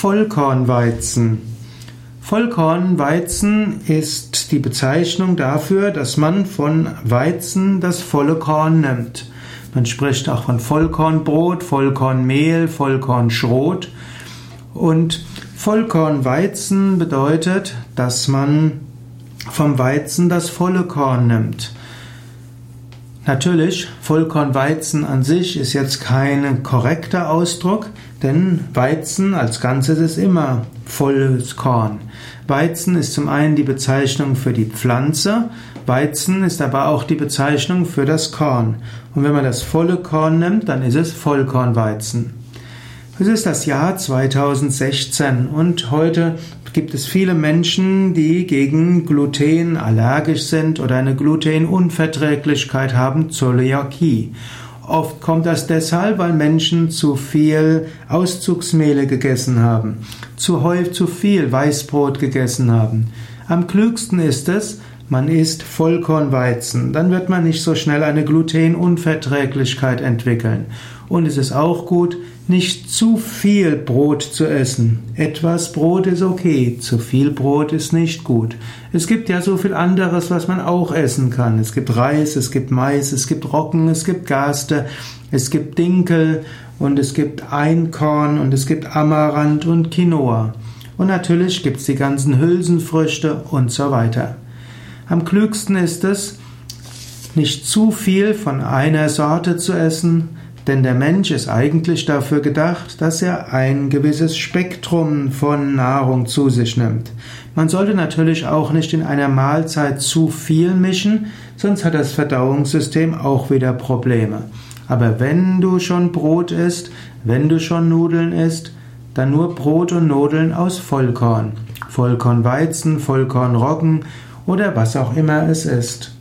Vollkornweizen. Vollkornweizen ist die Bezeichnung dafür, dass man von Weizen das volle Korn nimmt. Man spricht auch von Vollkornbrot, Vollkornmehl, Vollkornschrot. Und Vollkornweizen bedeutet, dass man vom Weizen das volle Korn nimmt. Natürlich, Vollkornweizen an sich ist jetzt kein korrekter Ausdruck, denn Weizen als Ganzes ist immer volles Korn. Weizen ist zum einen die Bezeichnung für die Pflanze, Weizen ist aber auch die Bezeichnung für das Korn. Und wenn man das volle Korn nimmt, dann ist es Vollkornweizen. Es ist das Jahr 2016 und heute gibt es viele Menschen, die gegen Gluten allergisch sind oder eine Glutenunverträglichkeit haben, Zöliakie. Oft kommt das deshalb, weil Menschen zu viel Auszugsmehle gegessen haben, zu häufig zu viel Weißbrot gegessen haben. Am klügsten ist es, man isst Vollkornweizen, dann wird man nicht so schnell eine Glutenunverträglichkeit entwickeln. Und es ist auch gut, nicht zu viel Brot zu essen. Etwas Brot ist okay, zu viel Brot ist nicht gut. Es gibt ja so viel anderes, was man auch essen kann. Es gibt Reis, es gibt Mais, es gibt Roggen, es gibt Gaste, es gibt Dinkel und es gibt Einkorn und es gibt Amaranth und Quinoa. Und natürlich gibt es die ganzen Hülsenfrüchte und so weiter. Am klügsten ist es, nicht zu viel von einer Sorte zu essen, denn der Mensch ist eigentlich dafür gedacht, dass er ein gewisses Spektrum von Nahrung zu sich nimmt. Man sollte natürlich auch nicht in einer Mahlzeit zu viel mischen, sonst hat das Verdauungssystem auch wieder Probleme. Aber wenn du schon Brot isst, wenn du schon Nudeln isst, dann nur Brot und Nudeln aus Vollkorn. Vollkornweizen, Vollkornroggen oder was auch immer es ist.